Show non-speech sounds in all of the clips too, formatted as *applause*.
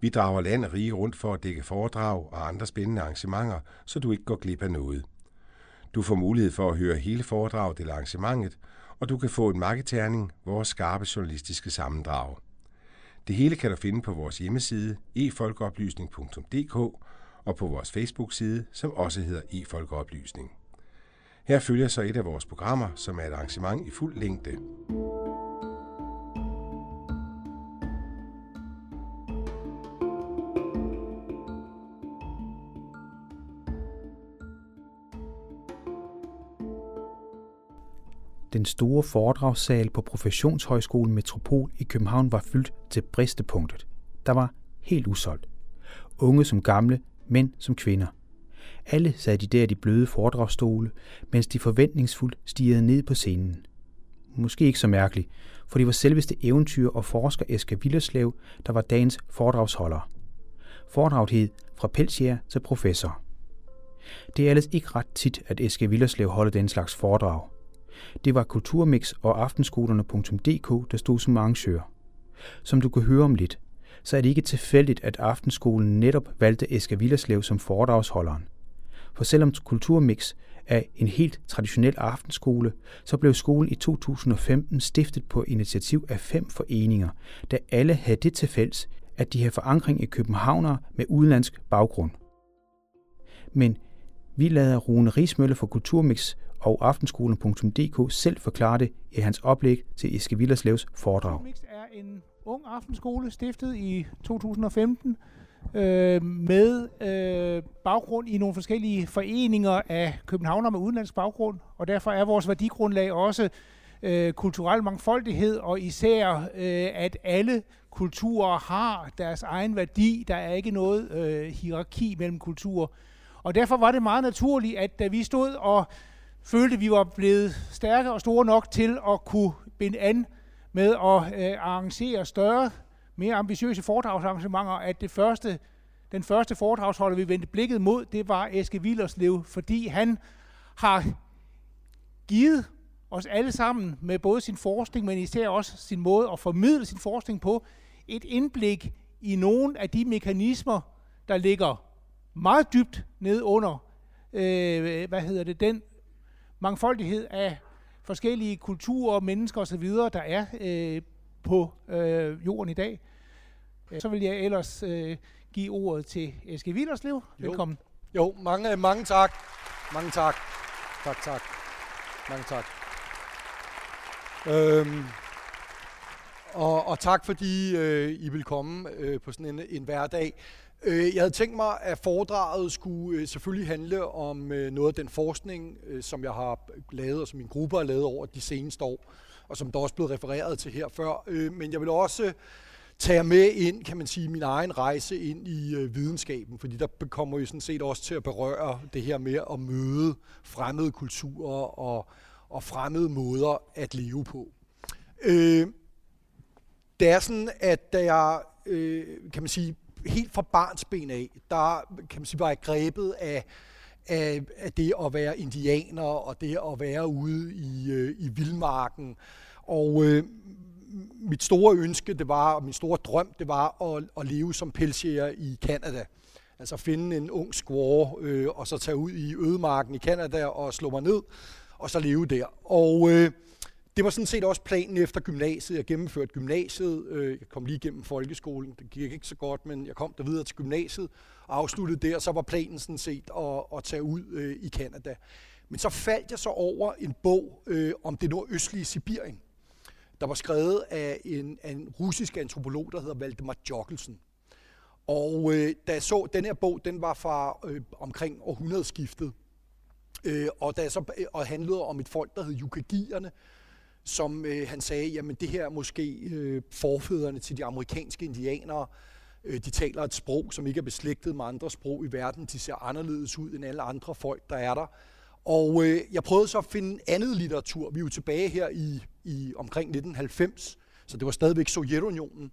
Vi drager land og rige rundt for at dække foredrag og andre spændende arrangementer, så du ikke går glip af noget. Du får mulighed for at høre hele foredraget eller arrangementet, og du kan få en marketerning, vores skarpe journalistiske sammendrag. Det hele kan du finde på vores hjemmeside efolkeoplysning.dk og på vores Facebook-side, som også hedder efolkeoplysning. Her følger så et af vores programmer, som er et arrangement i fuld længde. Den store foredragssal på Professionshøjskolen Metropol i København var fyldt til bristepunktet. Der var helt usolgt. Unge som gamle, mænd som kvinder. Alle sad de der i de bløde foredragsstole, mens de forventningsfuldt stirrede ned på scenen. Måske ikke så mærkeligt, for det var selveste eventyr og forsker Eske Villerslev, der var dagens foredragsholder. Foredraget hed Fra pelsjæger til professor. Det er ellers ikke ret tit, at Eske Villerslev holder den slags foredrag. Det var Kulturmix og aftenskolerne.dk, der stod som arrangør. Som du kan høre om lidt, så er det ikke tilfældigt, at Aftenskolen netop valgte Eske Villerslev som foredragsholderen. For selvom Kulturmix er en helt traditionel aftenskole, så blev skolen i 2015 stiftet på initiativ af fem foreninger, der alle havde det til fælles, at de har forankring i københavnere med udenlandsk baggrund. Men vi lader Rune Rismølle fra Kulturmix og aftenskolen.dk selv forklare det i hans oplæg til Eske Villerslevs foredrag. Mix er en ung aftenskole, stiftet i 2015, øh, med øh, baggrund i nogle forskellige foreninger af københavner med udenlandsk baggrund, og derfor er vores værdigrundlag også øh, kulturel mangfoldighed, og især øh, at alle kulturer har deres egen værdi. Der er ikke noget øh, hierarki mellem kulturer. Og derfor var det meget naturligt, at da vi stod og følte, at vi var blevet stærke og store nok til at kunne binde an med at øh, arrangere større, mere ambitiøse foredragsarrangementer, at det første, den første foredragsholder, vi vendte blikket mod, det var Eske Villerslev, fordi han har givet os alle sammen med både sin forskning, men især også sin måde at formidle sin forskning på, et indblik i nogle af de mekanismer, der ligger meget dybt ned under, øh, hvad hedder det, den mangfoldighed af forskellige kulturer, mennesker osv., der er øh, på øh, jorden i dag. Så vil jeg ellers øh, give ordet til Eske Villerslev. Velkommen. Jo, mange, mange tak. Mange tak. Tak, tak. Mange tak. Øhm, og, og tak fordi øh, I vil komme øh, på sådan en, en hverdag. Øh, jeg havde tænkt mig, at foredraget skulle øh, selvfølgelig handle om øh, noget af den forskning, øh, som jeg har lavet, og som min gruppe har lavet over de seneste år, og som der også er blevet refereret til her før. Men jeg vil også tage med ind, kan man sige, min egen rejse ind i videnskaben, fordi der kommer jo sådan set også til at berøre det her med at møde fremmede kulturer og, og fremmede måder at leve på. Øh, det er sådan, at da jeg, øh, kan man sige, helt fra barnsben af, der kan man sige, var jeg grebet af, af, af det at være indianer og det at være ude i, øh, i vildmarken. Og øh, mit store ønske, det var, og min store drøm, det var at, at leve som pelsjæger i Kanada. Altså finde en ung squaw, øh, og så tage ud i ødemarken i Kanada og slå mig ned, og så leve der. Og øh, det var sådan set også planen efter gymnasiet. Jeg gennemførte gymnasiet. Øh, jeg kom lige igennem folkeskolen. Det gik ikke så godt, men jeg kom der videre til gymnasiet og afsluttede der. Så var planen sådan set at, at tage ud øh, i Kanada. Men så faldt jeg så over en bog øh, om det nordøstlige Sibirien, der var skrevet af en, af en russisk antropolog, der hedder Valdemar Jokkelsen. Og øh, da jeg så, den her bog, den var fra øh, omkring århundredeskiftet, øh, og, da jeg så, øh, og handlede om et folk, der hed Yukagierne, som øh, han sagde, jamen det her er måske øh, forfædrene til de amerikanske indianere, Øh, de taler et sprog, som ikke er beslægtet med andre sprog i verden. De ser anderledes ud end alle andre folk, der er der. Og øh, jeg prøvede så at finde andet litteratur. Vi er jo tilbage her i, i omkring 1990, så det var stadigvæk Sovjetunionen.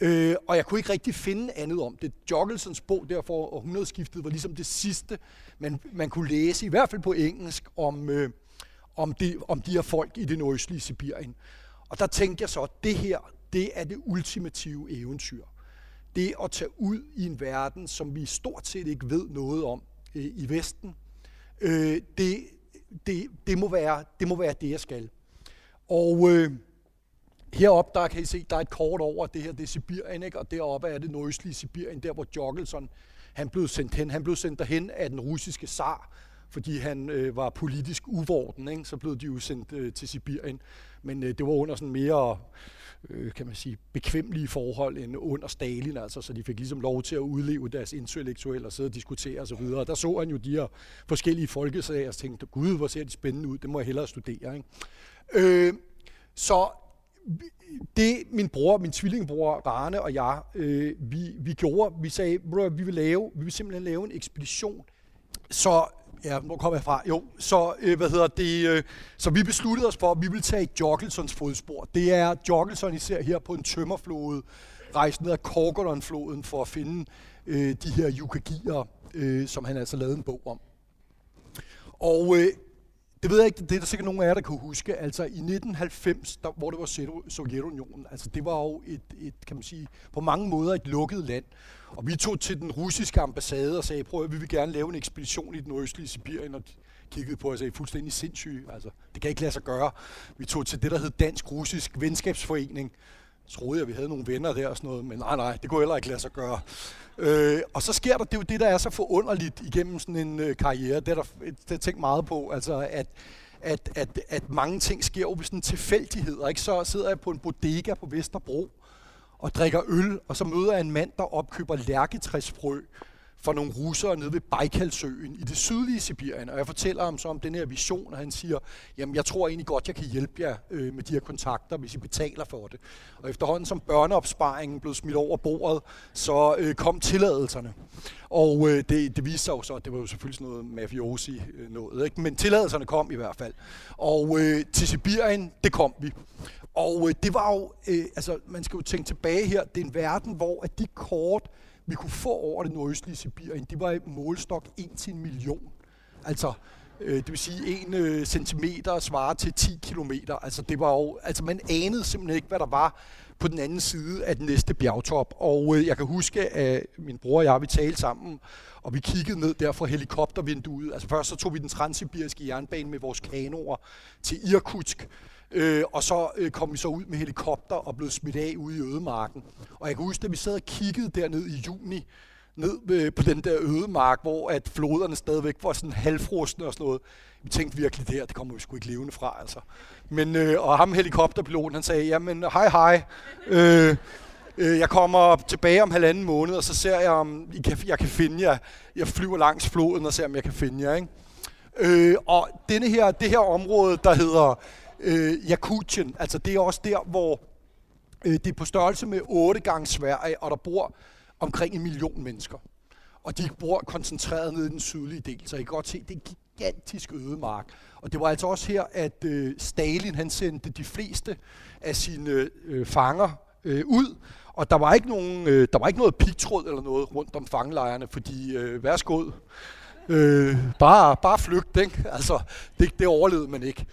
Øh, og jeg kunne ikke rigtig finde andet om det. Joggelsons bog der for århundredeskiftet var ligesom det sidste, man, man kunne læse, i hvert fald på engelsk, om, øh, om, de, om de her folk i det nordøstlige Sibirien. Og der tænkte jeg så, at det her, det er det ultimative eventyr. Det at tage ud i en verden, som vi stort set ikke ved noget om øh, i Vesten, øh, det, det, det, må være, det må være det, jeg skal. Og øh, heroppe, der kan I se, der er et kort over det her, det er Sibirien, ikke? og deroppe er det nordøstlige Sibirien, der hvor Joggelson, han blev sendt hen. Han blev sendt derhen af den russiske zar, fordi han øh, var politisk uvorden, ikke? så blev de jo sendt øh, til Sibirien. Men øh, det var under sådan mere øh, kan man sige, bekvemmelige forhold end under Stalin, altså, så de fik ligesom lov til at udleve deres intellektuelle og sidde og diskutere osv. Og der så han jo de her forskellige folkesager og tænkte, gud, hvor ser de spændende ud, det må jeg hellere studere. Ikke? Øh, så det min bror, min tvillingbror Rane og jeg, øh, vi, vi gjorde, vi sagde, vi vil lave, vi vil simpelthen lave en ekspedition. Så Ja, hvor kommer jeg fra? Jo, så, øh, hvad hedder det, øh, så vi besluttede os for, at vi ville tage Joggelsons fodspor. Det er Joggelson, I ser her på en tømmerflåde, rejse ned ad Korkodon-floden for at finde øh, de her yukagier, øh, som han altså lavede en bog om. Og øh, det ved jeg ikke, det er der sikkert nogen af jer, der kan huske. Altså i 1990, der, hvor det var Sovjetunionen, altså det var jo et, et, kan man sige, på mange måder et lukket land. Og vi tog til den russiske ambassade og sagde, prøv at vi vil gerne lave en ekspedition i den østlige Sibirien, og de kiggede på os og sagde, fuldstændig sindssyge, altså det kan ikke lade sig gøre. Vi tog til det, der hed Dansk-Russisk Venskabsforening, troede jeg, vi havde nogle venner der og sådan noget, men nej, nej, det kunne heller ikke lade sig gøre. Øh, og så sker der, det er jo det, der er så forunderligt igennem sådan en øh, karriere, det er der, det er tænkt meget på, altså at, at, at, at mange ting sker jo ved sådan tilfældigheder, ikke? Så sidder jeg på en bodega på Vesterbro, og drikker øl, og så møder jeg en mand, der opkøber lærketræsfrø for nogle russere nede ved Baikalsøen i det sydlige Sibirien. Og jeg fortæller ham så om den her vision, og han siger, jamen jeg tror egentlig godt, jeg kan hjælpe jer øh, med de her kontakter, hvis I betaler for det. Og efterhånden som børneopsparingen blev smidt over bordet, så øh, kom tilladelserne. Og øh, det, det viste sig jo så, at det var jo selvfølgelig sådan noget mafiosi øh, noget, ikke? men tilladelserne kom i hvert fald. Og øh, til Sibirien, det kom vi. Og øh, det var jo, øh, altså man skal jo tænke tilbage her, det er en verden, hvor at de kort, vi kunne få over det nordøstlige Sibirien, det var målstok 1 til en million. Altså, øh, det vil sige, 1 øh, centimeter svarer til 10 kilometer. Altså, det var jo, altså, man anede simpelthen ikke, hvad der var på den anden side af den næste bjergtop. Og øh, jeg kan huske, at min bror og jeg, vi talte sammen, og vi kiggede ned der fra helikoptervinduet. Altså først så tog vi den transsibiriske jernbane med vores kanoer til Irkutsk, Øh, og så øh, kom vi så ud med helikopter og blev smidt af ude i ødemarken. Og jeg kan huske, at vi sad og kiggede derned i juni, ned øh, på den der ødemark, hvor at floderne stadigvæk var sådan halvfrosne og sådan noget. Vi tænkte virkelig, det her, det kommer vi sgu ikke levende fra, altså. Men, øh, og ham helikopterpiloten, han sagde, jamen hej hej, øh, øh, jeg kommer tilbage om halvanden måned, og så ser jeg, om I kan, jeg kan finde jer. Jeg flyver langs floden og ser, om jeg kan finde jer, ikke? Øh, og denne her, det her område, der hedder øh, Jakutien. Altså det er også der, hvor øh, det er på størrelse med 8 gange Sverige, og der bor omkring en million mennesker. Og de bor koncentreret nede i den sydlige del, så I kan godt se, det er en gigantisk ødemark. Og det var altså også her, at øh, Stalin han sendte de fleste af sine øh, fanger øh, ud, og der var ikke nogen, øh, der var ikke noget pigtråd eller noget rundt om fangelejrene, fordi øh, værsgod, øh, bare, bare flygt, ikke? Altså, det, det overlevede man ikke.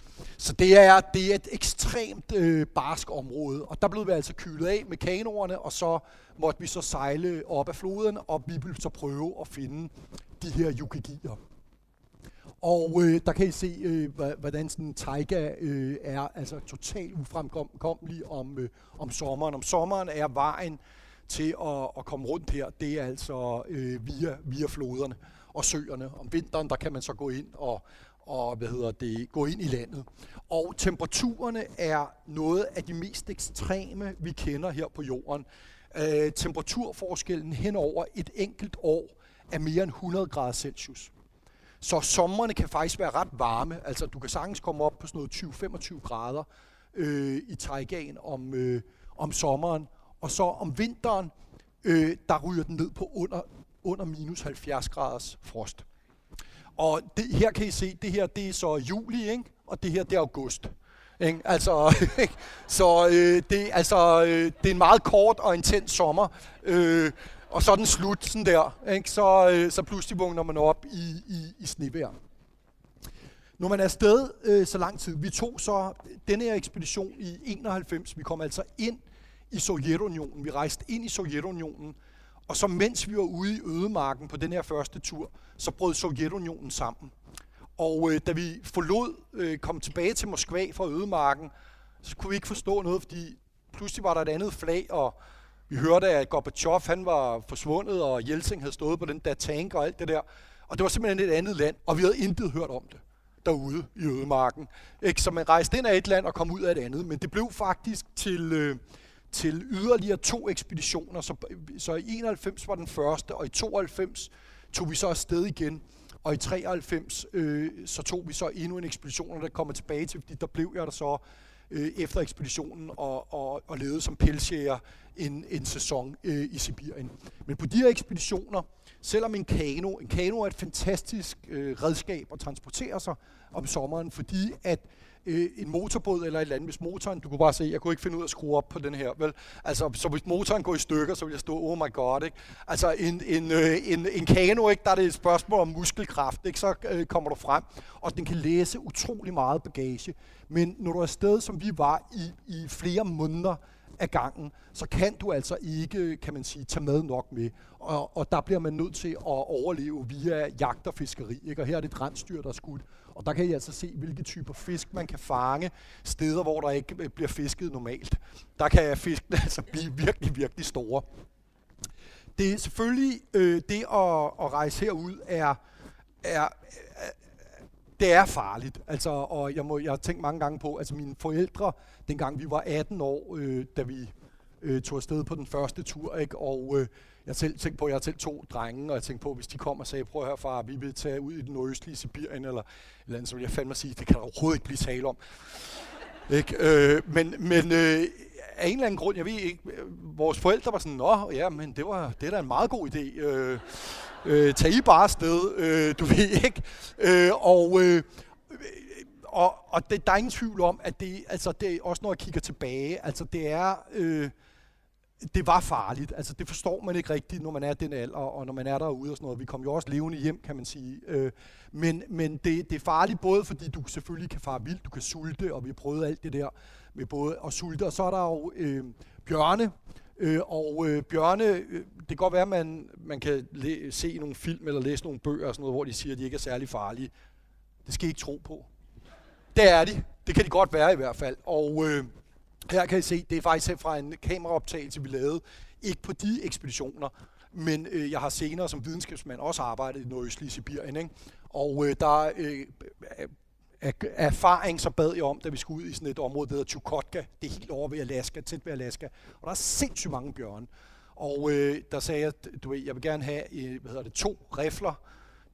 Så det er, det er et ekstremt øh, barsk område, og der blev vi altså kylet af med kanoerne, og så måtte vi så sejle op af floden, og vi ville så prøve at finde de her yukigier. Og øh, der kan I se, øh, hvordan sådan en taiga øh, er altså totalt ufremkommelig om, øh, om sommeren. Om sommeren er vejen til at, at komme rundt her, det er altså øh, via, via floderne og søerne. Om vinteren, der kan man så gå ind og, og hvad hedder det, gå ind i landet. Og temperaturerne er noget af de mest ekstreme, vi kender her på jorden. Øh, temperaturforskellen hen over et enkelt år er mere end 100 grader Celsius. Så sommerne kan faktisk være ret varme. Altså du kan sagtens komme op på sådan noget 20-25 grader øh, i Taigan om, øh, om sommeren. Og så om vinteren, øh, der ryger den ned på under, under minus 70 graders frost. Og det, her kan I se, det her det er så juli, ikke? og det her det er august. Ikke? Altså, *laughs* så øh, det, altså, øh, det er en meget kort og intens sommer, øh, og så er den slut sådan der. Ikke? Så, øh, så pludselig vågner man op i, i, i snevejr. Når man er afsted øh, så lang tid, vi tog så den her ekspedition i 91, vi kom altså ind i Sovjetunionen, vi rejste ind i Sovjetunionen, og så mens vi var ude i ødemarken på den her første tur, så brød Sovjetunionen sammen. Og øh, da vi forlod, øh, kom tilbage til Moskva fra ødemarken, så kunne vi ikke forstå noget, fordi pludselig var der et andet flag, og vi hørte, at Gorbachev han var forsvundet, og Jeltsin havde stået på den der tank og alt det der. Og det var simpelthen et andet land, og vi havde intet hørt om det derude i ødemarken. Ikke? Så man rejste ind af et land og kom ud af et andet. Men det blev faktisk til, øh, til yderligere to ekspeditioner. Så, så i 91 var den første, og i 92 tog vi så afsted igen. Og i 93 øh, så tog vi så endnu en ekspedition, og der kommer tilbage til, fordi der blev jeg der så øh, efter ekspeditionen og, og, og levede som pelsjæger en, en sæson øh, i Sibirien. Men på de her ekspeditioner, selvom en kano, en kano er et fantastisk øh, redskab at transportere sig om sommeren, fordi at øh, en motorbåd eller et eller andet, hvis motoren, du kunne bare se, jeg kunne ikke finde ud af at skrue op på den her, vel? Altså, så hvis motoren går i stykker, så vil jeg stå, oh my god, ikke? Altså, en, en, øh, en, en kano, ikke? Der er det et spørgsmål om muskelkraft, ikke? Så øh, kommer du frem, og den kan læse utrolig meget bagage. Men når du er afsted, som vi var i, i flere måneder, af gangen, så kan du altså ikke, kan man sige, tage med nok med. Og, og der bliver man nødt til at overleve via jagt og fiskeri. Ikke? Og her er det et rensdyr, der er skudt. Og der kan I altså se, hvilke typer fisk man kan fange steder, hvor der ikke øh, bliver fisket normalt. Der kan fiskene *laughs* altså blive virkelig, virkelig store. Det er selvfølgelig, øh, det at, at rejse herud er, er, øh, øh, det er farligt. Altså, og jeg, må, jeg har tænkt mange gange på, altså mine forældre, dengang vi var 18 år, øh, da vi øh, tog afsted på den første tur, ikke? og øh, jeg selv tænkte på, at jeg har selv to drenge, og jeg tænkte på, hvis de kom og sagde, prøv at høre far, vi vil tage ud i den nordøstlige Sibirien, eller, eller andet, så ville jeg fandme sige, det kan der overhovedet ikke blive tale om. ikke? Øh, men men øh, af en eller anden grund, jeg ved ikke, øh, vores forældre var sådan, nå ja, men det, var, det er da en meget god idé. Øh, øh, tag I bare afsted, øh, du ved *laughs* ikke. Øh, og øh, og, og det, der er ingen tvivl om, at det, altså det også når jeg kigger tilbage, altså det er, øh, det var farligt. Altså det forstår man ikke rigtigt, når man er den alder, og når man er derude og sådan noget. Vi kom jo også levende hjem, kan man sige. Øh, men men det, det er farligt både, fordi du selvfølgelig kan fare vildt, du kan sulte, og vi har prøvet alt det der med både at sulte, og så er der jo øh, bjørne, Øh, og øh, bjørne, øh, det kan godt være, at man, man kan læ- se nogle film eller læse nogle bøger og sådan noget, hvor de siger, at de ikke er særlig farlige. Det skal I ikke tro på. Det er de. Det kan de godt være i hvert fald. Og øh, her kan I se, det er faktisk fra en kameraoptagelse, vi lavede. Ikke på de ekspeditioner, men øh, jeg har senere som videnskabsmand også arbejdet i nordøstlige Sibirien. Ikke? Og øh, der øh, af erfaring, så bad jeg om, da vi skulle ud i sådan et område, der hedder Chukotka. Det er helt over ved Alaska, tæt ved Alaska. Og der er sindssygt mange bjørne. Og øh, der sagde jeg, du ved, jeg vil gerne have øh, hvad hedder det, to rifler,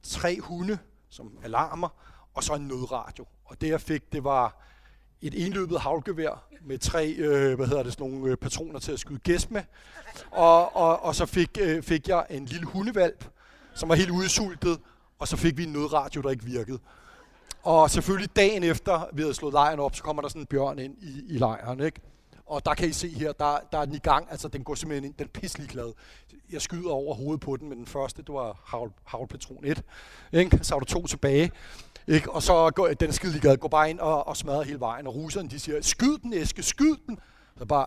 tre hunde som alarmer, og så en nødradio. Og det jeg fik, det var et enløbet havlgevær med tre øh, hvad hedder det, sådan nogle øh, patroner til at skyde gæst med. Og, og, og så fik, øh, fik jeg en lille hundevalp, som var helt udsultet, og så fik vi en nødradio, der ikke virkede. Og selvfølgelig dagen efter, vi havde slået lejren op, så kommer der sådan en bjørn ind i, i lejren, ikke? Og der kan I se her, der, der er den i gang, altså den går simpelthen ind, den er pisselig glad. Jeg skyder over hovedet på den, men den første, det var havl, havlpatron 1. Ikke? Så var der to tilbage. Ikke? Og så går den skide glad, går bare ind og, og smadrer hele vejen. Og russerne, de siger, skyd den, Eske, skyd den. Så bare,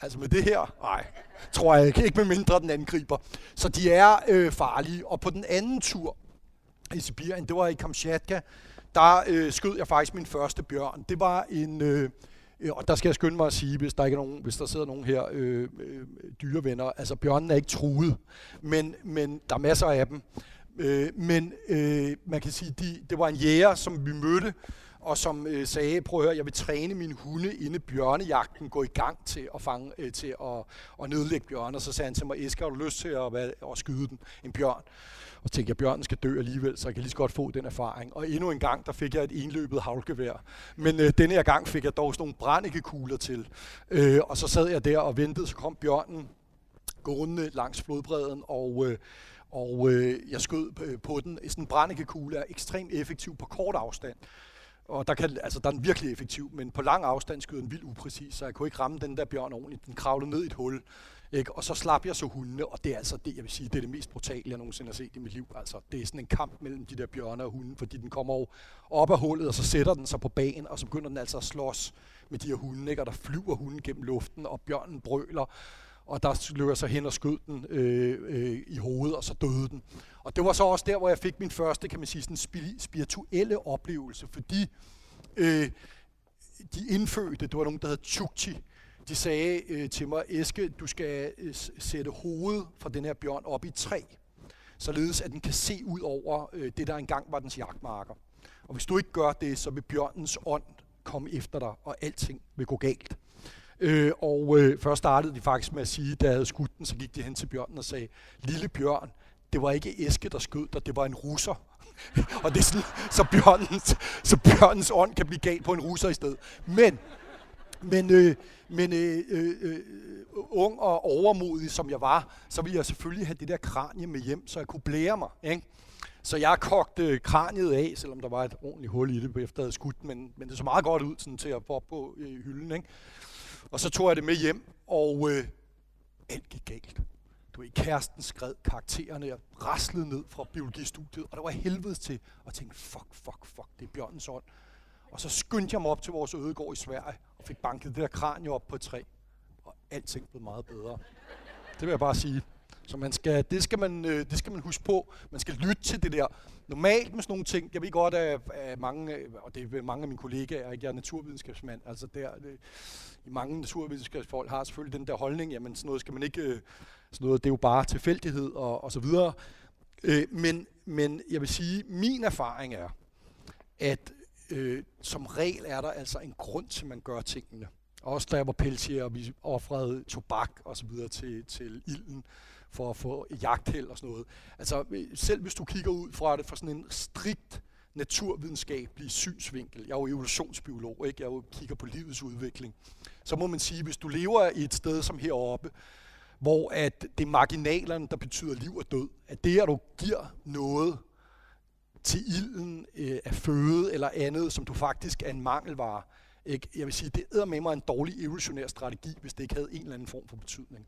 altså med det her, nej, tror jeg ikke, ikke med mindre den angriber. Så de er øh, farlige. Og på den anden tur i Sibirien, det var i Kamchatka, der øh, skød jeg faktisk min første bjørn. Det var en... Øh, Øh, og der skal jeg skynde mig at sige, hvis der ikke er nogen, hvis der sidder nogen her øh, øh, dyrevenner, altså bjørnen er ikke truet, men, men der er masser af dem. Øh, men øh, man kan sige, de, det var en jæger, som vi mødte, og som øh, sagde, prøv at høre, jeg vil træne mine hunde inde bjørnejagten, gå i gang til at fange, øh, til at, at nedlægge bjørne. Og så sagde han til mig, Eske, har du lyst til at, at, at skyde den, en bjørn? Og så tænkte jeg, bjørnen skal dø alligevel, så jeg kan lige så godt få den erfaring. Og endnu en gang, der fik jeg et enløbet havlgevær. Men øh, denne her gang fik jeg dog sådan nogle brændikekugler til. Øh, og så sad jeg der og ventede, så kom bjørnen gående langs flodbredden, og, øh, og øh, jeg skød øh, på den. Sådan en brændekekugle er ekstremt effektiv på kort afstand. Og der, kan, altså, der er den virkelig effektiv, men på lang afstand skyder den vildt upræcis, så jeg kunne ikke ramme den der bjørn ordentligt. Den kravlede ned i et hul, ikke? og så slap jeg så hundene, og det er altså det, jeg vil sige, det er det mest brutale, jeg nogensinde har set i mit liv. Altså, det er sådan en kamp mellem de der bjørne og hunden, fordi den kommer over op af hullet, og så sætter den sig på bagen, og så begynder den altså at slås med de her hunde, ikke? og der flyver hunden gennem luften, og bjørnen brøler, og der løber så hen og skød den øh, øh, i hovedet, og så døde den. Og det var så også der, hvor jeg fik min første, kan man sige, sådan spirituelle oplevelse, fordi øh, de indfødte, det var nogen, der hed Chukchi, de sagde øh, til mig, Eske, du skal øh, sætte hovedet fra den her bjørn op i træ, således at den kan se ud over øh, det, der engang var dens jagtmarker. Og hvis du ikke gør det, så vil bjørnens ånd komme efter dig, og alting vil gå galt. Øh, og øh, først startede de faktisk med at sige, da jeg havde skudt den, så gik de hen til bjørnen og sagde, lille bjørn, det var ikke Eske, der skød dig, det var en russer. *laughs* og det er sådan, så bjørnens, så bjørnens ånd kan blive galt på en russer i stedet. Men, men, øh, men øh, øh, øh, ung og overmodig som jeg var, så ville jeg selvfølgelig have det der kranie med hjem, så jeg kunne blære mig. Ikke? Så jeg kogte kraniet af, selvom der var et ordentligt hul i det, efter jeg havde skudt, men, men det så meget godt ud sådan, til at få op på øh, hylden. Ikke? Og så tog jeg det med hjem, og øh, alt gik galt. Du ved, kæresten skred karaktererne, og raslede ned fra biologistudiet, og der var helvedes til, at tænke, fuck, fuck, fuck, det er bjørnens ånd. Og så skyndte jeg mig op til vores ødegård i Sverige, og fik banket det der kranje op på et træ, og alting blev meget bedre. Det vil jeg bare sige. Så man skal, det, skal man, øh, det skal man huske på. Man skal lytte til det der. Normalt med sådan nogle ting, jeg ved godt, at, at mange, og det er mange af mine kollegaer, ikke? jeg er naturvidenskabsmand, altså der, det, i mange naturvidenskabsfolk har selvfølgelig den der holdning, jamen sådan noget skal man ikke, øh, sådan noget, det er jo bare tilfældighed og, og så videre. Øh, men, men jeg vil sige, min erfaring er, at øh, som regel er der altså en grund til, at man gør tingene. Også da jeg var peltier, og vi offrede tobak og så videre til, til ilden for at få jagtheld og sådan noget. Altså selv hvis du kigger ud fra det fra sådan en strikt naturvidenskabelig synsvinkel, jeg er jo evolutionsbiolog, ikke? jeg jo kigger på livets udvikling, så må man sige, hvis du lever i et sted som heroppe, hvor at det er marginalerne, der betyder liv og død, at det, at du giver noget til ilden øh, af føde eller andet, som du faktisk er en mangelvare, ikke? jeg vil sige, det er med mig en dårlig evolutionær strategi, hvis det ikke havde en eller anden form for betydning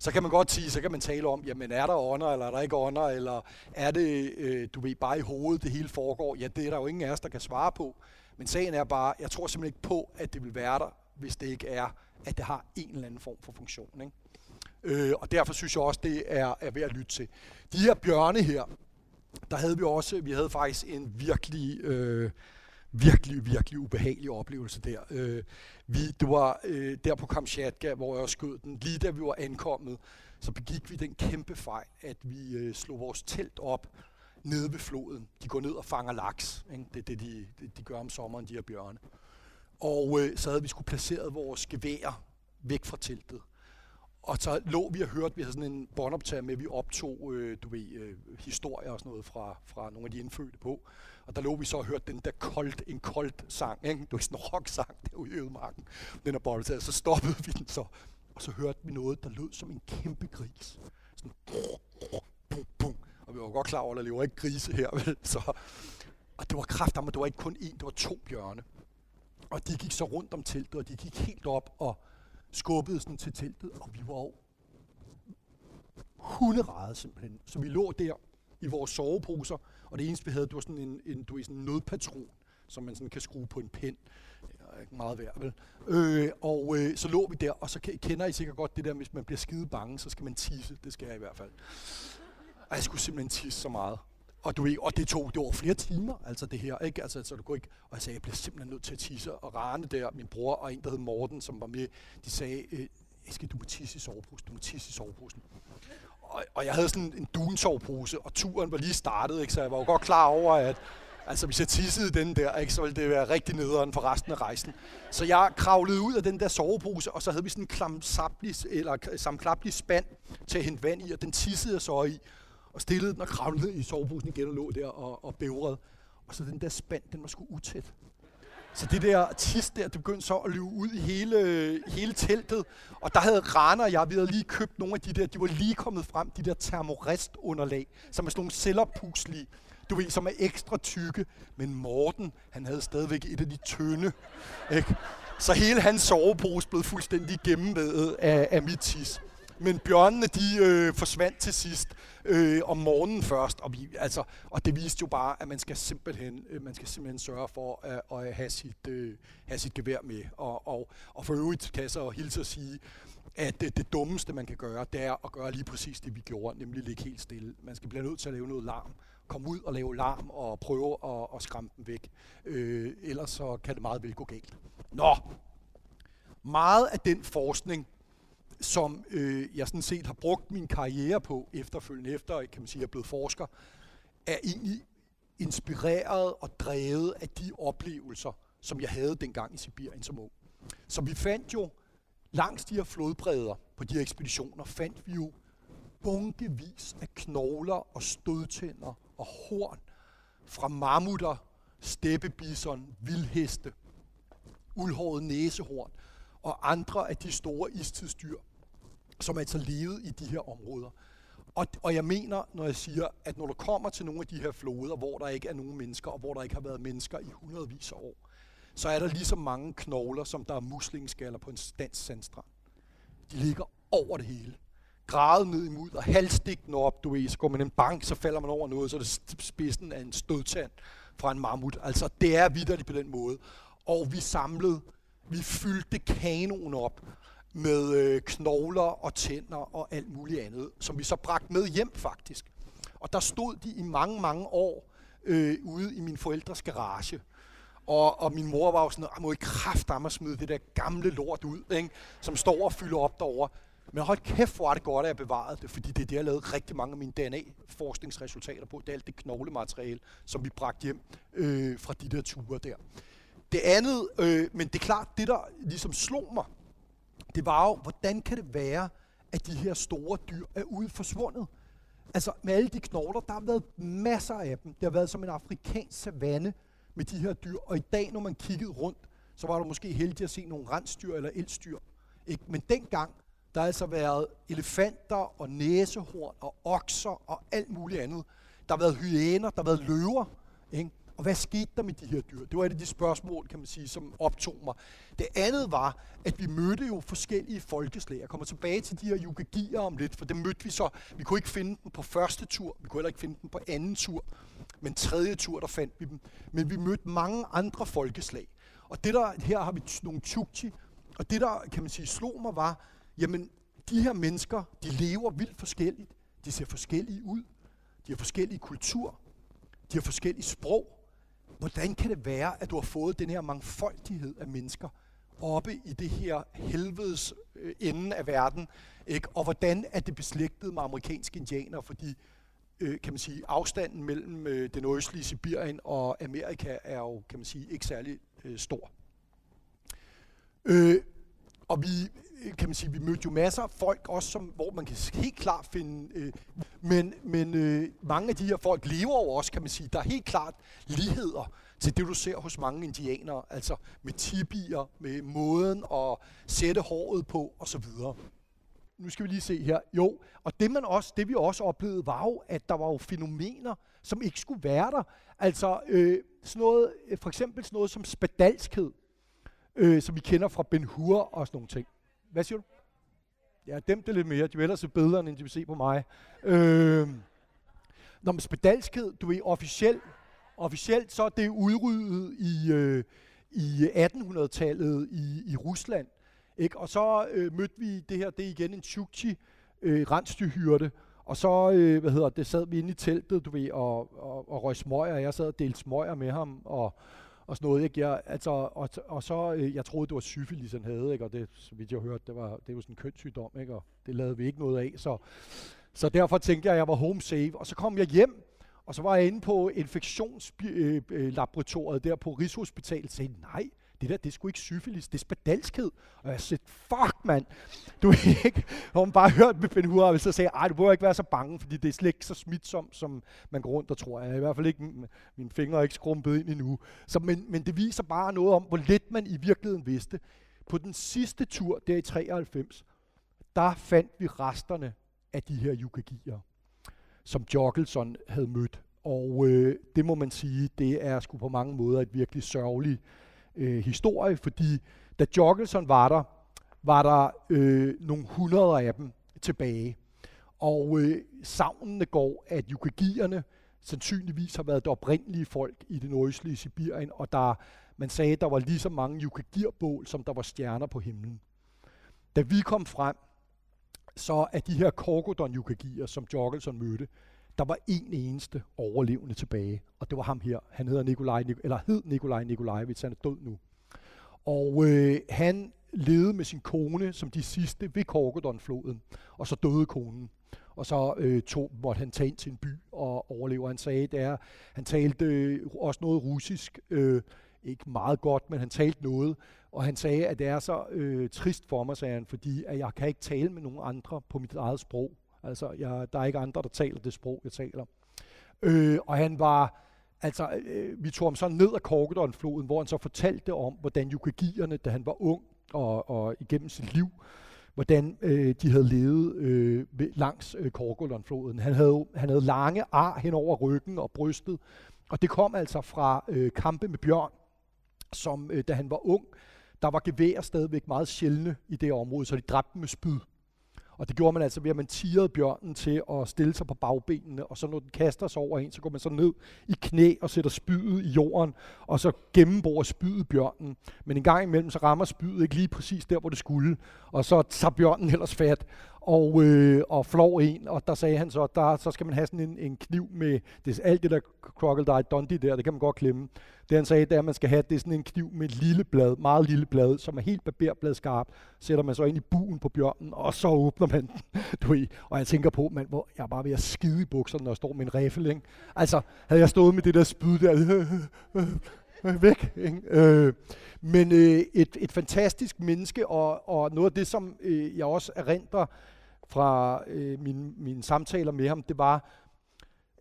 så kan man godt sige, så kan man tale om, jamen er der ånder, eller er der ikke ånder, eller er det, øh, du ved, bare i hovedet, det hele foregår? Ja, det er der jo ingen af os, der kan svare på. Men sagen er bare, jeg tror simpelthen ikke på, at det vil være der, hvis det ikke er, at det har en eller anden form for funktion. Ikke? Øh, og derfor synes jeg også, det er, er værd at lytte til. De her bjørne her, der havde vi også, vi havde faktisk en virkelig... Øh, virkelig, virkelig ubehagelig oplevelse der. Øh, vi, det var øh, der på Kamchatka, hvor jeg skød den. Lige da vi var ankommet, så begik vi den kæmpe fejl, at vi øh, slog vores telt op nede ved floden. De går ned og fanger laks. Ikke? Det er det, de, de, gør om sommeren, de her bjørne. Og øh, så havde vi skulle placeret vores gevær væk fra teltet. Og så lå vi og hørte, vi havde sådan en båndoptager med, vi optog, øh, du ved, øh, historier og sådan noget fra, fra nogle af de indfødte på. Og der lå vi så og hørte den der koldt, en koldt sang, ikke? Det var sådan en rock-sang derude i ødemarken, den er båndoptager. Så stoppede vi den så, og så hørte vi noget, der lød som en kæmpe gris. Sådan, bum, bum. Og vi var godt klar over, at der lever ikke grise her, vel? Så, og det var kraft, men det var ikke kun én, det var to bjørne. Og de gik så rundt om teltet, og de gik helt op og skubbede sådan til teltet, og vi var jo hunderede simpelthen. Så vi lå der i vores soveposer, og det eneste vi havde, det var sådan en, en, du ved, sådan en nødpatron, som man sådan kan skrue på en pind. Det er ikke meget værd, vel? Øh, og øh, så lå vi der, og så kender I sikkert godt det der, hvis man bliver skide bange, så skal man tisse. Det skal jeg i hvert fald. Og jeg skulle simpelthen tisse så meget. Og, du ved, og det tog det var flere timer, altså det her, ikke? Altså, så du kunne ikke, og jeg sagde, jeg bliver simpelthen nødt til at tisse. Og Rane der, min bror og en, der hed Morten, som var med, de sagde, øh, skal du må tisse i soveposen, du må tisse i soveposen. Og, og jeg havde sådan en dunsovepose, og turen var lige startet, ikke? så jeg var jo godt klar over, at altså, hvis jeg tissede den der, ikke, så ville det være rigtig nederen for resten af rejsen. Så jeg kravlede ud af den der sovepose, og så havde vi sådan en klamsaplig, eller samklaplig spand til at hente vand i, og den tissede jeg så i og stillede den og kravlede i soveposen igen og lå der og, og bævrede. Og så den der spand, den var sgu utæt. Så det der tis der, det begyndte så at løbe ud i hele, hele teltet. Og der havde Rana og jeg, vi havde lige købt nogle af de der, de var lige kommet frem, de der termoristunderlag, som er sådan nogle cellerpuslige, du ved, som er ekstra tykke. Men Morten, han havde stadigvæk et af de tynde. Ikke? Så hele hans sovepose blev fuldstændig gennemvædet af, af mit tis. Men bjørnene, de øh, forsvandt til sidst øh, om morgenen først, og, vi, altså, og det viste jo bare, at man skal simpelthen, øh, man skal simpelthen sørge for at, at have, sit, øh, have sit gevær med. Og, og, og for øvrigt kan jeg så hilse at sige, at det, det dummeste, man kan gøre, det er at gøre lige præcis det, vi gjorde, nemlig ligge helt stille. Man skal blive nødt til at lave noget larm. Komme ud og lave larm og prøve at, at skræmme dem væk. Øh, ellers så kan det meget vel gå galt. Nå, meget af den forskning, som øh, jeg sådan set har brugt min karriere på efterfølgende, efter kan man sige, jeg er blevet forsker, er egentlig inspireret og drevet af de oplevelser, som jeg havde dengang i Sibirien som ung. Så vi fandt jo langs de her flodbredder på de her ekspeditioner, fandt vi jo bunkevis af knogler og stødtænder og horn fra mammutter, steppebison, vildheste, uldhåret næsehorn og andre af de store istidsdyr, som altså levede i de her områder. Og, og jeg mener, når jeg siger, at når du kommer til nogle af de her floder, hvor der ikke er nogen mennesker, og hvor der ikke har været mennesker i hundredvis af år, så er der lige så mange knogler, som der er muslingeskaller på en dansk sandstrand. De ligger over det hele. Gravet ned imod og halvstigten op, du ved, så går man en bank, så falder man over noget, så er det spidsen af en stødtand fra en mammut. Altså, det er vidderligt på den måde. Og vi samlede, vi fyldte kanonen op med øh, knogler og tænder og alt muligt andet, som vi så bragte med hjem faktisk. Og der stod de i mange, mange år øh, ude i min forældres garage. Og, og min mor var jo sådan, jeg må I kraft smide det der gamle lort ud, ikke? som står og fylder op derovre. Men hold kæft, hvor er det godt, at jeg bevarede det, fordi det er det, jeg lavede rigtig mange af mine DNA-forskningsresultater på. Det er alt det knoglemateriale, som vi bragte hjem øh, fra de der ture der. Det andet, øh, men det er klart, det der ligesom slog mig, det var jo, hvordan kan det være, at de her store dyr er ude forsvundet? Altså med alle de knogler, der har været masser af dem. Det har været som en afrikansk savanne med de her dyr. Og i dag, når man kiggede rundt, så var du måske heldig at se nogle rensdyr eller elstyr. Ikke? Men dengang, der har altså været elefanter og næsehorn og okser og alt muligt andet. Der har været hyæner, der har været løver. Ikke? Og hvad skete der med de her dyr? Det var et af de spørgsmål, kan man sige, som optog mig. Det andet var, at vi mødte jo forskellige folkeslag. Jeg kommer tilbage til de her yugagier om lidt, for det mødte vi så. Vi kunne ikke finde dem på første tur, vi kunne heller ikke finde dem på anden tur, men tredje tur, der fandt vi dem. Men vi mødte mange andre folkeslag. Og det der, her har vi nogle tjukti, og det der, kan man sige, slog mig var, jamen, de her mennesker, de lever vildt forskelligt. De ser forskellige ud. De har forskellige kultur. De har forskellige sprog hvordan kan det være, at du har fået den her mangfoldighed af mennesker oppe i det her helvedes øh, ende af verden, ikke? og hvordan er det beslægtet med amerikanske indianere, fordi øh, kan man sige, afstanden mellem øh, den østlige Sibirien og Amerika er jo, kan man sige, ikke særlig øh, stor. Øh, og vi, Øh, kan man sige, vi mødte jo masser af folk også, som, hvor man kan helt klart finde, øh, men, men øh, mange af de her folk lever jo også, kan man sige, der er helt klart ligheder til det, du ser hos mange indianere, altså med tibier, med måden at sætte håret på osv. Nu skal vi lige se her. Jo, og det, man også, det vi også oplevede, var jo, at der var jo fænomener, som ikke skulle være der. Altså øh, sådan noget, øh, for eksempel sådan noget som spedalskhed, øh, som vi kender fra Ben Hur og sådan nogle ting. Hvad siger du? Ja, dem det lidt mere. De vil ellers se bedre, end de vil se på mig. Øh, når man spedalskhed, du er officielt, officielt så er det udryddet i, øh, i 1800-tallet i, i Rusland. Ikke? Og så øh, mødte vi det her, det er igen en chukchi, øh, rensdyrhyrde, og så, øh, hvad hedder det, sad vi inde i teltet, du ved, og, og, og røg smøger, og jeg sad og delte smøger med ham, og, og sådan noget, ikke? Jeg, altså, og, og så, øh, jeg troede, det var syfilis, han havde, ikke? Og det, så vidt jeg hørte, det var, det var sådan en kønssygdom, ikke? Og det lavede vi ikke noget af, så, så derfor tænkte jeg, at jeg var home safe. Og så kom jeg hjem, og så var jeg inde på infektionslaboratoriet øh, øh, der på Rigshospitalet og sagde, nej, det der, det er sgu ikke syfilis, det er spedalskhed. Og jeg sagde, fuck mand, du er ikke, og hun bare hørt med Ben Hur, og så sagde ej, du burde ikke være så bange, fordi det er slet ikke så smitsomt, som man går rundt og tror. Jeg er i hvert fald ikke, mine fingre er ikke skrumpet ind endnu. Så, men, men det viser bare noget om, hvor lidt man i virkeligheden vidste. På den sidste tur, der i 93, der fandt vi resterne af de her yukagier, som Jorgelson havde mødt. Og øh, det må man sige, det er sgu på mange måder et virkelig sørgeligt øh, historie, fordi da Jockelson var der, var der øh, nogle hundrede af dem tilbage. Og øh, savnene går, at yukagierne sandsynligvis har været det oprindelige folk i det nordøstlige Sibirien, og der, man sagde, at der var lige så mange yukagirbål, som der var stjerner på himlen. Da vi kom frem, så er de her korkodon yukagier, som Jockelson mødte, der var en eneste overlevende tilbage, og det var ham her. Han hedder Nikolaj, eller hed Nikolaj Nikolajevits, han er død nu. Og øh, han levede med sin kone som de sidste ved Korkodonfloden, og så døde konen. Og så øh, tog, måtte han tage ind til en by og overleve. Han sagde, det er, han talte øh, også noget russisk, øh, ikke meget godt, men han talte noget. Og han sagde, at det er så øh, trist for mig, sagde han, fordi at jeg kan ikke tale med nogen andre på mit eget sprog. Altså, jeg, der er ikke andre, der taler det sprog, jeg taler. Øh, og han var, altså, øh, vi tog ham så ned ad Korkedonfloden, hvor han så fortalte om, hvordan yukagierne, da han var ung og, og igennem sit liv, hvordan øh, de havde levet øh, langs øh, Korkodon-floden. Han havde, han havde lange ar hen over ryggen og brystet, og det kom altså fra øh, kampe med bjørn, som øh, da han var ung, der var gevær stadigvæk meget sjældne i det område, så de dræbte med spyd. Og det gjorde man altså ved, at man tirede bjørnen til at stille sig på bagbenene, og så når den kaster sig over en, så går man så ned i knæ og sætter spydet i jorden, og så gennemborer spydet bjørnen. Men en gang imellem, så rammer spydet ikke lige præcis der, hvor det skulle, og så tager bjørnen ellers fat og, øh, og flår en, og der sagde han så, at der, så skal man have sådan en, en kniv med det, alt det der Crocodile Dundee der, det kan man godt klemme. Det han sagde, det er, at man skal have, det er sådan en kniv med et lille blad, meget lille blad, som er helt barberbladskarp. Sætter man så ind i buen på bjørnen, og så åbner man den. *laughs* Du ved. Og jeg tænker på, man, hvor jeg er bare ved at skide i bukserne, når jeg står med en riffel. Ikke? Altså, havde jeg stået med det der spyd der, *laughs* Øh, væk. Ikke? Øh, men øh, et, et fantastisk menneske, og, og noget af det, som øh, jeg også erindrer fra øh, mine, mine samtaler med ham, det var,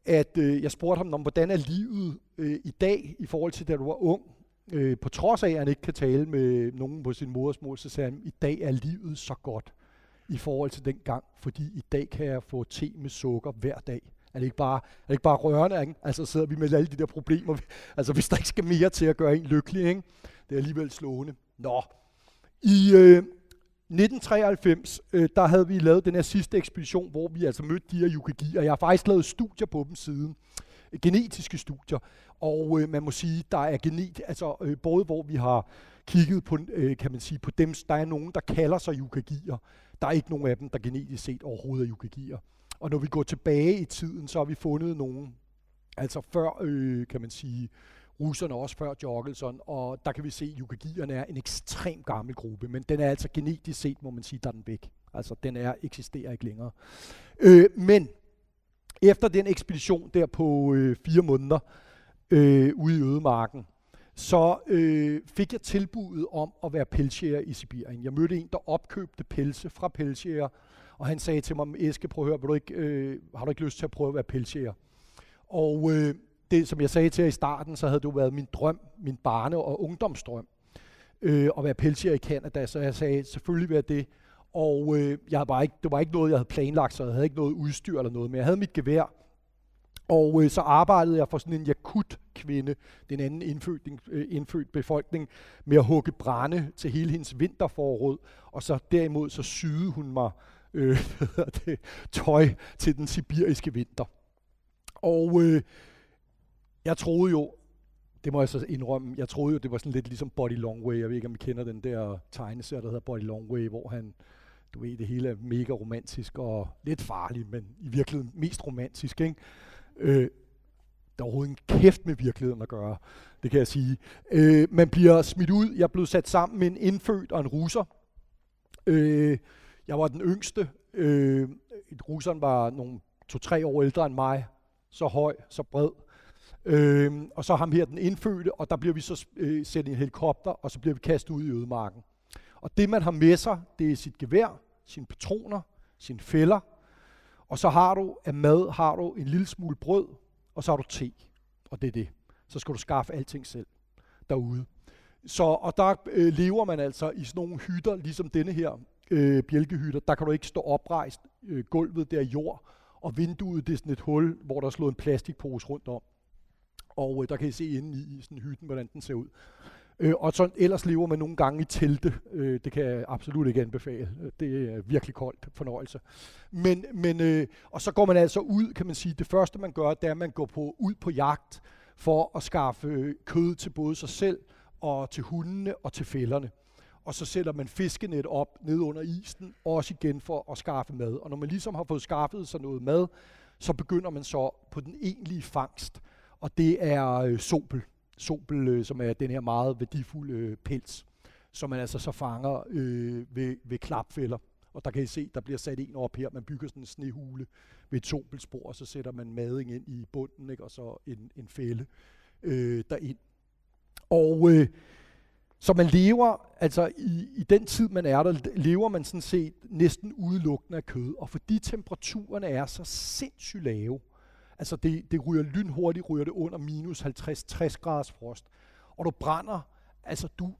at øh, jeg spurgte ham om, hvordan er livet øh, i dag i forhold til, da du var ung. Øh, på trods af, at han ikke kan tale med nogen på sin modersmål, så sagde han, i dag er livet så godt i forhold til dengang, fordi i dag kan jeg få te med sukker hver dag. Er det ikke bare, er det ikke bare rørende? Ikke? Altså sidder vi med alle de der problemer. *laughs* Altså hvis der ikke skal mere til at gøre en lykkelig, ikke? det er alligevel slående. Nå, i øh, 1993, øh, der havde vi lavet den her sidste ekspedition, hvor vi altså mødte de her og Jeg har faktisk lavet studier på dem siden. Genetiske studier. Og øh, man må sige, der er genet, altså øh, både hvor vi har kigget på, øh, kan man sige, på dem, der er nogen, der kalder sig yukagier. Der er ikke nogen af dem, der genetisk set overhovedet er yukagier. Og når vi går tilbage i tiden, så har vi fundet nogen, altså før, øh, kan man sige, russerne også før Jorgelson, og der kan vi se, at yukagierne er en ekstremt gammel gruppe, men den er altså genetisk set, må man sige, der er den væk. Altså, den er, eksisterer ikke længere. Øh, men efter den ekspedition der på øh, fire måneder øh, ude i ødemarken, så øh, fik jeg tilbuddet om at være pelsjæger i Sibirien. Jeg mødte en, der opkøbte pelse fra pelsjæger, og han sagde til mig, Eske, prøv at høre, du ikke, øh, har du ikke lyst til at prøve at være pelsjæger? Og øh, det, som jeg sagde til jer i starten, så havde det jo været min drøm, min barne- og ungdomsdrøm, øh, at være pelsjæger i Canada, så jeg sagde, selvfølgelig være det. Og øh, jeg bare ikke, det var ikke noget, jeg havde planlagt, så jeg havde ikke noget udstyr eller noget, men jeg havde mit gevær. Og øh, så arbejdede jeg for sådan en jakut-kvinde, den anden indfødt, øh, indfødt befolkning, med at hugge brænde til hele hendes vinterforråd. Og så derimod så syede hun mig øh, *laughs* det, tøj til den sibiriske vinter. Og øh, jeg troede jo, det må jeg så indrømme, jeg troede jo, det var sådan lidt ligesom Body Long Way. Jeg ved ikke, om I kender den der tegneserie, der hedder Body Long Way, hvor han, du ved, det hele er mega romantisk og lidt farligt, men i virkeligheden mest romantisk, ikke? Øh, der er overhovedet en kæft med virkeligheden at gøre, det kan jeg sige. Øh, man bliver smidt ud. Jeg blev sat sammen med en indfødt og en russer. Øh, jeg var den yngste. Øh, russeren var nogle to-tre år ældre end mig. Så høj, så bred. Øh, og så ham her, den indfødte, og der bliver vi så øh, sendt i en helikopter, og så bliver vi kastet ud i ødemarken. Og det, man har med sig, det er sit gevær, sine patroner, sine fælder, og så har du af mad, har du en lille smule brød, og så har du te, og det er det. Så skal du skaffe alting selv derude. Så, og der øh, lever man altså i sådan nogle hytter, ligesom denne her øh, bjælkehytter. Der kan du ikke stå oprejst. Øh, gulvet der er jord, og vinduet det er sådan et hul, hvor der er slået en plastikpose rundt om. Og øh, der kan I se inde i sådan hytten, hvordan den ser ud. Øh, og så ellers lever man nogle gange i telte. Øh, det kan jeg absolut ikke anbefale. Det er virkelig koldt fornøjelse. Men, men, øh, og så går man altså ud, kan man sige. Det første man gør, det er, at man går på, ud på jagt for at skaffe øh, kød til både sig selv og til hundene og til fælderne. Og så sætter man fiskenet op ned under isen, også igen for at skaffe mad. Og når man ligesom har fået skaffet sig noget mad, så begynder man så på den egentlige fangst. Og det er øh, sobel. Sobel, øh, som er den her meget værdifulde øh, pels, som man altså så fanger øh, ved, ved klapfælder. Og der kan I se, der bliver sat en op her. Man bygger sådan en snehule ved et sobelspor, og så sætter man mading ind i bunden, ikke? og så en, en fælde øh, derind. Og øh, så man lever, altså i, i den tid man er der, lever man sådan set næsten udelukkende af kød. Og fordi temperaturerne er så sindssygt lave, altså det, det ryger lynhurtigt, ryger det under minus 50-60 graders frost, og du brænder, altså du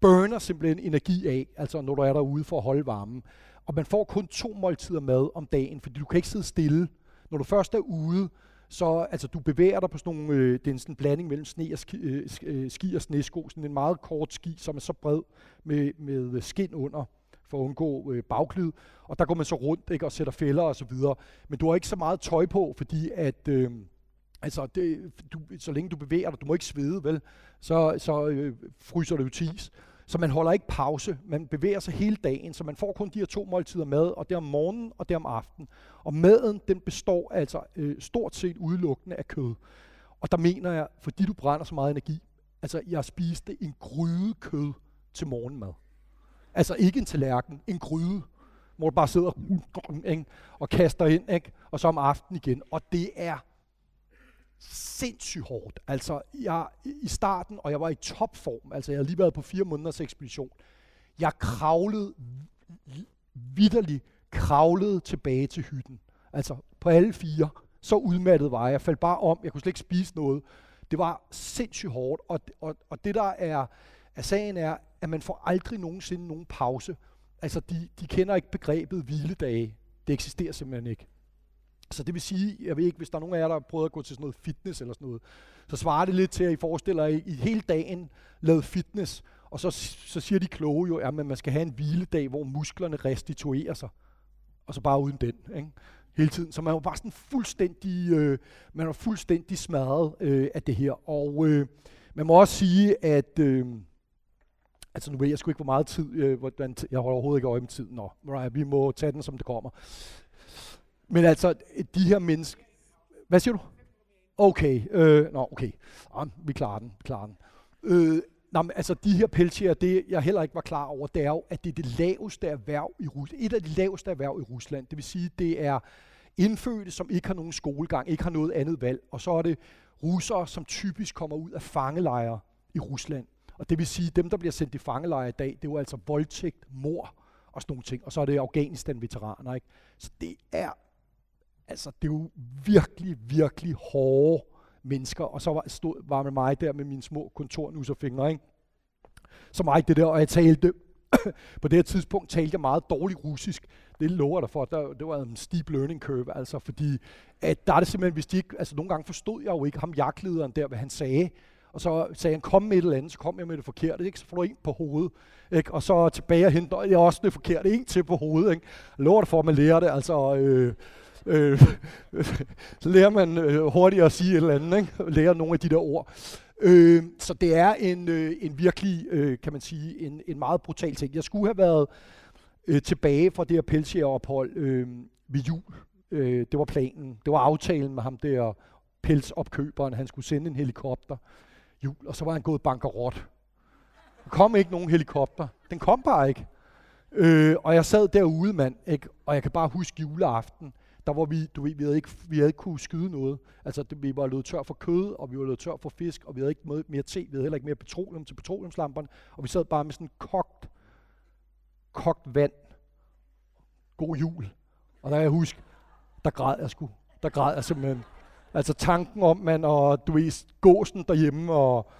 burner simpelthen energi af, altså når du er derude for at holde varmen. Og man får kun to måltider mad om dagen, fordi du kan ikke sidde stille. Når du først er ude, så altså, du bevæger dig på sådan nogle, øh, det er en sådan blanding mellem sne og ski, øh, øh ski og snesko, sådan en meget kort ski, som er så bred med, med øh, skin under for at undgå øh, bagklid. Og der går man så rundt ikke, og sætter fælder og så videre. Men du har ikke så meget tøj på, fordi at... Øh, Altså, det, du, så længe du bevæger dig, du må ikke svede, vel, så, så øh, fryser du jo tis. Så man holder ikke pause, man bevæger sig hele dagen, så man får kun de her to måltider mad, og det er om morgenen, og det er om aftenen. Og maden, den består altså øh, stort set udelukkende af kød. Og der mener jeg, fordi du brænder så meget energi, altså jeg spiste en gryde kød til morgenmad. Altså ikke en tallerken, en gryde, hvor du bare sidder og kaster ind, ikke? og så om aftenen igen. Og det er sindssygt hårdt. Altså, jeg, i starten, og jeg var i topform, altså jeg havde lige været på fire måneders ekspedition, jeg kravlede, vidderligt kravlede tilbage til hytten. Altså på alle fire. Så udmattet var jeg. Jeg faldt bare om. Jeg kunne slet ikke spise noget. Det var sindssygt hårdt. Og, og, og det der er, er sagen er, at man får aldrig nogensinde nogen pause. Altså de, de kender ikke begrebet hviledage. Det eksisterer simpelthen ikke. Så det vil sige, jeg ved ikke, hvis der er nogen af jer, der har prøvet at gå til sådan noget fitness eller sådan noget, så svarer det lidt til, at I forestiller jer, at I hele dagen lavet fitness, og så, så siger de kloge jo, at man skal have en hviledag, hvor musklerne restituerer sig. Og så bare uden den, ikke? hele tiden. Så man var bare sådan fuldstændig, øh, man var fuldstændig smadret øh, af det her. Og øh, man må også sige, at øh, altså nu ved jeg sgu ikke, hvor meget tid, øh, hvordan jeg holder overhovedet ikke øje med tiden. Nå, right, vi må tage den, som det kommer. Men altså, de her mennesker... Hvad siger du? Okay, øh, nå, okay. Ja, vi klarer den, klarer den. Øh, nå, men altså, de her pelsjer, det jeg heller ikke var klar over, det er jo, at det er det laveste erhverv i Rusland. Et af de laveste erhverv i Rusland. Det vil sige, det er indfødte, som ikke har nogen skolegang, ikke har noget andet valg. Og så er det russere, som typisk kommer ud af fangelejre i Rusland. Og det vil sige, dem, der bliver sendt i fangelejre i dag, det er jo altså voldtægt, mor og sådan nogle ting. Og så er det Afghanistan-veteraner. Ikke? Så det er altså, det er jo virkelig, virkelig hårde mennesker. Og så var, stod, var med mig der med mine små kontornusserfingre, ikke? Så mig det der, og jeg talte, *coughs* på det her tidspunkt talte jeg meget dårligt russisk. Det lover der for, der, det var en steep learning curve, altså, fordi at der er det simpelthen, hvis de ikke, altså nogle gange forstod jeg jo ikke ham jagtlederen der, hvad han sagde, og så sagde han, kom med et eller andet, så kom jeg med det forkerte, ikke? så får du en på hovedet, ikke? og så tilbage og henter jeg også det forkerte, en til på hovedet. Ikke? Jeg lover dig for, at man lærer det, altså øh, øh, så *laughs* lærer man øh, hurtigt at sige et eller andet, ikke? lærer nogle af de der ord. Øh, så det er en, øh, en virkelig, øh, kan man sige, en, en meget brutal ting. Jeg skulle have været øh, tilbage fra det her pelsjægerophold øh, ved jul. Øh, det var planen. Det var aftalen med ham der pelsopkøberen. Han skulle sende en helikopter jul, og så var han gået bankerot. Der kom ikke nogen helikopter. Den kom bare ikke. Øh, og jeg sad derude, mand, ikke? og jeg kan bare huske juleaften der var vi, du ved, vi havde ikke, vi havde ikke kunne skyde noget. Altså, det, vi var løbet tør for kød, og vi var løbet tør for fisk, og vi havde ikke mere, mere te, vi havde heller ikke mere petroleum til petroleumslamperne, og vi sad bare med sådan kogt, kogt vand. God jul. Og der kan jeg huske, der græd jeg sgu. Der græd jeg simpelthen. Altså tanken om, man og du ved, gåsen derhjemme og,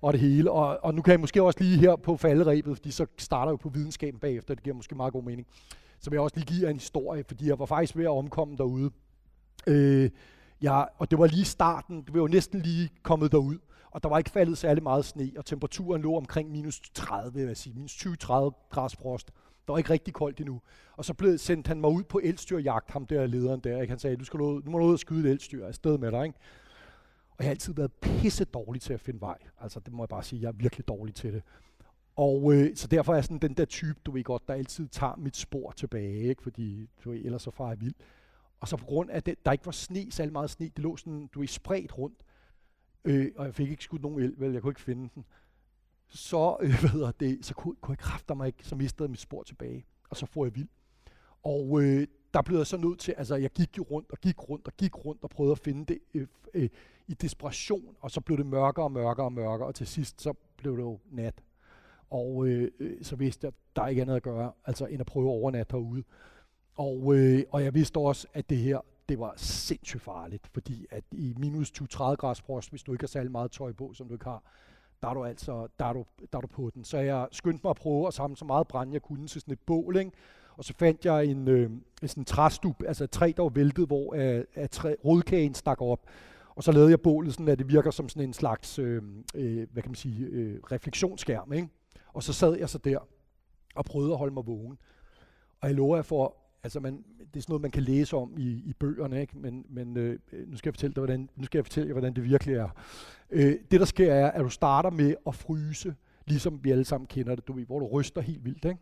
og det hele. Og, og nu kan jeg måske også lige her på falderæbet, fordi så starter jeg på videnskaben bagefter, det giver måske meget god mening. Så jeg også lige giver en historie, fordi jeg var faktisk ved at omkomme derude. Øh, ja, og det var lige starten, det var jo næsten lige kommet derud, og der var ikke faldet særlig meget sne, og temperaturen lå omkring minus 30, vil jeg sige, minus 20-30 grads frost. Der var ikke rigtig koldt endnu. Og så blev, sendte han mig ud på elstyrjagt, ham der lederen der. Ikke? Han sagde, du skal ud, nu må du ud og skyde et elstyr afsted med dig. Ikke? Og jeg har altid været pisse dårlig til at finde vej. Altså, det må jeg bare sige, jeg er virkelig dårlig til det. Og øh, så derfor er sådan den der type, du ved godt, der altid tager mit spor tilbage, ikke? fordi du ved, ellers så far jeg vild. Og så på grund af, det, der ikke var sne, særlig meget sne, det lå sådan, du ved, spredt rundt, øh, og jeg fik ikke skudt nogen el, vel, jeg kunne ikke finde den, så, *laughs* øh, hvad det, så kunne, kunne jeg kræfter mig ikke, så mistede jeg mit spor tilbage, og så får jeg vild. Og øh, der blev jeg så nødt til, altså jeg gik jo rundt og gik rundt og gik rundt og prøvede at finde det øh, øh, i desperation, og så blev det mørkere og mørkere og mørkere, og til sidst så blev det jo nat. Og øh, øh, så vidste jeg, at der ikke andet at gøre, altså end at prøve at overnatte herude. Og, øh, og jeg vidste også, at det her, det var sindssygt farligt, fordi at i minus 20-30 grader frost, hvis du ikke har særlig meget tøj på, som du ikke har, der er du altså der er du, der er du på den. Så jeg skyndte mig at prøve at samle så meget brænde, jeg kunne til sådan et bål, ikke? Og så fandt jeg en, øh, sådan en træstup, altså et træ, der var væltet, hvor øh, at træ, rodkagen stak op. Og så lavede jeg bålet sådan, at det virker som sådan en slags, øh, øh, hvad kan man sige, øh, refleksionsskærm, ikke? Og så sad jeg så der og prøvede at holde mig vågen. Og jeg lover jer for, altså man, det er sådan noget, man kan læse om i, i bøgerne, ikke? men, men øh, øh, nu, skal jeg fortælle dig, hvordan, nu skal jeg fortælle jer, hvordan det virkelig er. Øh, det, der sker, er, at du starter med at fryse, ligesom vi alle sammen kender det, du ved, hvor du ryster helt vildt. Ikke?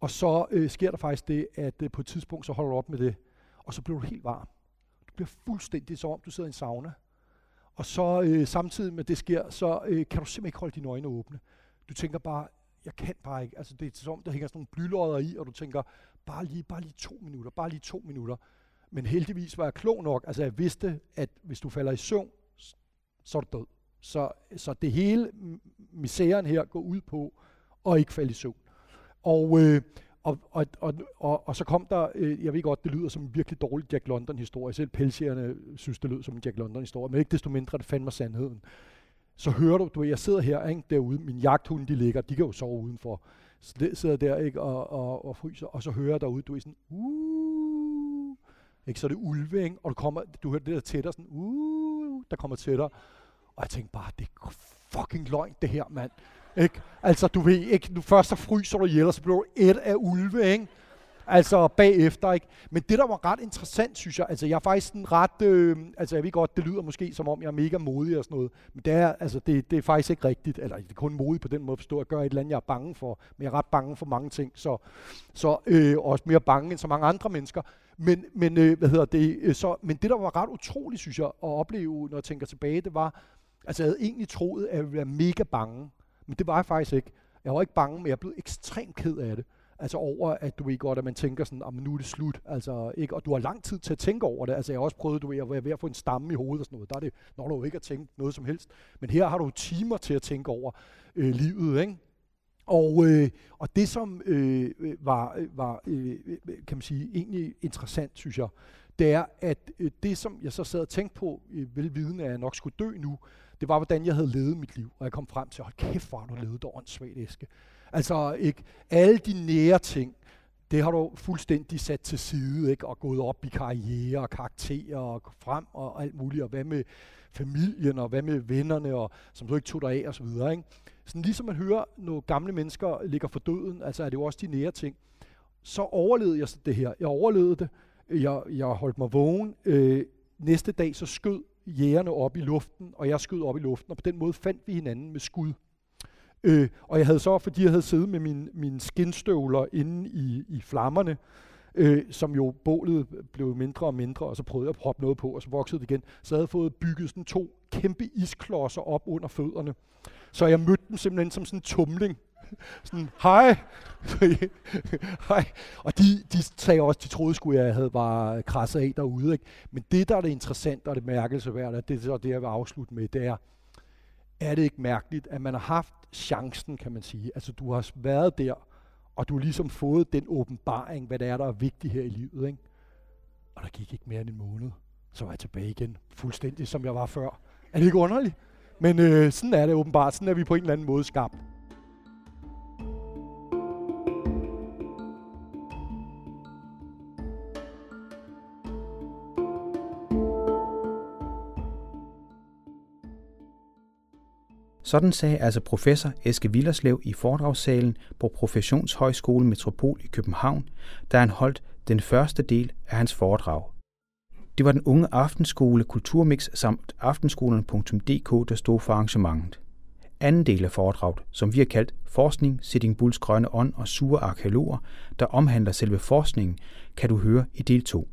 Og så øh, sker der faktisk det, at øh, på et tidspunkt, så holder du op med det, og så bliver du helt varm. Du bliver fuldstændig som om, du sidder i en sauna. Og så øh, samtidig med det sker, så øh, kan du simpelthen ikke holde dine øjne åbne. Du tænker bare, jeg kan bare ikke. Altså det er som, der hænger sådan nogle blylodder i, og du tænker, bare lige, bare lige to minutter, bare lige to minutter. Men heldigvis var jeg klog nok. Altså jeg vidste, at hvis du falder i søvn, så er du død. Så, så det hele misæren her går ud på at ikke falde i søvn. Og, øh, og, og, og, og, og så kom der, øh, jeg ved godt, det lyder som en virkelig dårlig Jack London-historie. Selv pelsjerne synes, det lød som en Jack London-historie, men ikke desto mindre, det fandme sandheden så hører du, du jeg sidder her ikke, derude, min jagthunde, de ligger, de kan jo sove udenfor. Så sidder der ikke, og, og, og fryser, og så hører jeg derude, du er sådan, uh, ikke, så er det ulve, ikke? og du, kommer, du hører det der tættere, sådan, uh, der kommer tættere. Og jeg tænkte bare, det er fucking løgn, det her, mand. Ikke? Altså, du ved ikke, nu først så fryser du ihjel, og så bliver du et af ulve, ikke? Altså bagefter, ikke? Men det, der var ret interessant, synes jeg, altså jeg er faktisk en ret, øh, altså jeg ved godt, det lyder måske som om, jeg er mega modig og sådan noget, men det er, altså det, det er faktisk ikke rigtigt, eller det er kun modig på den måde at forstå, at gøre et eller andet, jeg er bange for, men jeg er ret bange for mange ting, så, så øh, også mere bange end så mange andre mennesker. Men, men øh, hvad hedder det, øh, så, men det, der var ret utroligt, synes jeg, at opleve, når jeg tænker tilbage, det var, altså jeg havde egentlig troet, at jeg ville være mega bange, men det var jeg faktisk ikke. Jeg var ikke bange, men jeg blev ekstremt ked af det. Altså over, at du ved godt, at man tænker sådan, at nu er det slut. Altså, ikke? Og du har lang tid til at tænke over det. Altså, jeg har også prøvet, du ved, at være ved at få en stamme i hovedet og sådan noget. Der er det, når du ikke har tænkt noget som helst. Men her har du timer til at tænke over øh, livet, ikke? Og, øh, og det, som øh, øh var, øh, var øh, øh, kan man sige, egentlig interessant, synes jeg, det er, at øh, det, som jeg så sad og tænkte på, øh, velvidende, at jeg nok skulle dø nu, det var, hvordan jeg havde levet mit liv. Og jeg kom frem til, hold kæft, hvor du levet det åndssvagt, Eske. Altså, ikke? alle de nære ting, det har du fuldstændig sat til side, ikke? og gået op i karriere og karakterer og frem og alt muligt, og hvad med familien, og hvad med vennerne, og som du ikke tog dig af, og så videre. Ikke? Sådan ligesom man hører, når gamle mennesker ligger for døden, altså er det jo også de nære ting, så overlevede jeg det her. Jeg overlevede det. Jeg, jeg holdt mig vågen. Øh, næste dag så skød jægerne op i luften, og jeg skød op i luften, og på den måde fandt vi hinanden med skud. Øh, og jeg havde så, fordi jeg havde siddet med mine, mine skinstøvler inde i, i flammerne, øh, som jo bålet blev mindre og mindre, og så prøvede jeg at proppe noget på, og så voksede det igen. Så havde fået bygget sådan to kæmpe isklodser op under fødderne. Så jeg mødte dem simpelthen som sådan en tumling. *laughs* sådan, hej. *laughs* hej. Og de, de sagde også, de troede sgu, jeg havde bare krasset af derude. Ikke? Men det, der er det interessante og det mærkelseværdige, det er så det, jeg vil afslutte med, det er, er det ikke mærkeligt, at man har haft chancen, kan man sige. Altså, du har været der, og du har ligesom fået den åbenbaring, hvad det er, der er vigtigt her i livet. Ikke? Og der gik ikke mere end en måned, så var jeg tilbage igen, fuldstændig som jeg var før. Er det ikke underligt? Men øh, sådan er det åbenbart. Sådan er vi på en eller anden måde skabt. Sådan sagde altså professor Eske Villerslev i foredragssalen på Professionshøjskole Metropol i København, da han holdt den første del af hans foredrag. Det var den unge aftenskole Kulturmix samt aftenskolen.dk, der stod for arrangementet. Anden del af foredraget, som vi har kaldt Forskning, Sitting Bulls Grønne Ånd og Sure Arkeologer, der omhandler selve forskningen, kan du høre i del 2.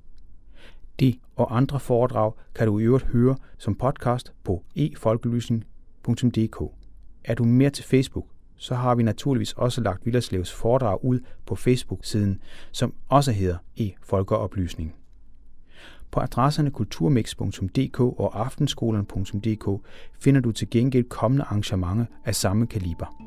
Det og andre foredrag kan du i øvrigt høre som podcast på efolkelysning.dk. Er du mere til Facebook, så har vi naturligvis også lagt Villerslevs foredrag ud på Facebook-siden, som også hedder e-folkeoplysning. På adresserne kulturmix.dk og aftenskolerne.dk finder du til gengæld kommende arrangementer af samme kaliber.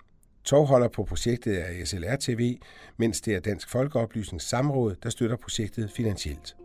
Tovholder på projektet er SLR TV, mens det er Dansk Folkeoplysnings Samråd, der støtter projektet finansielt.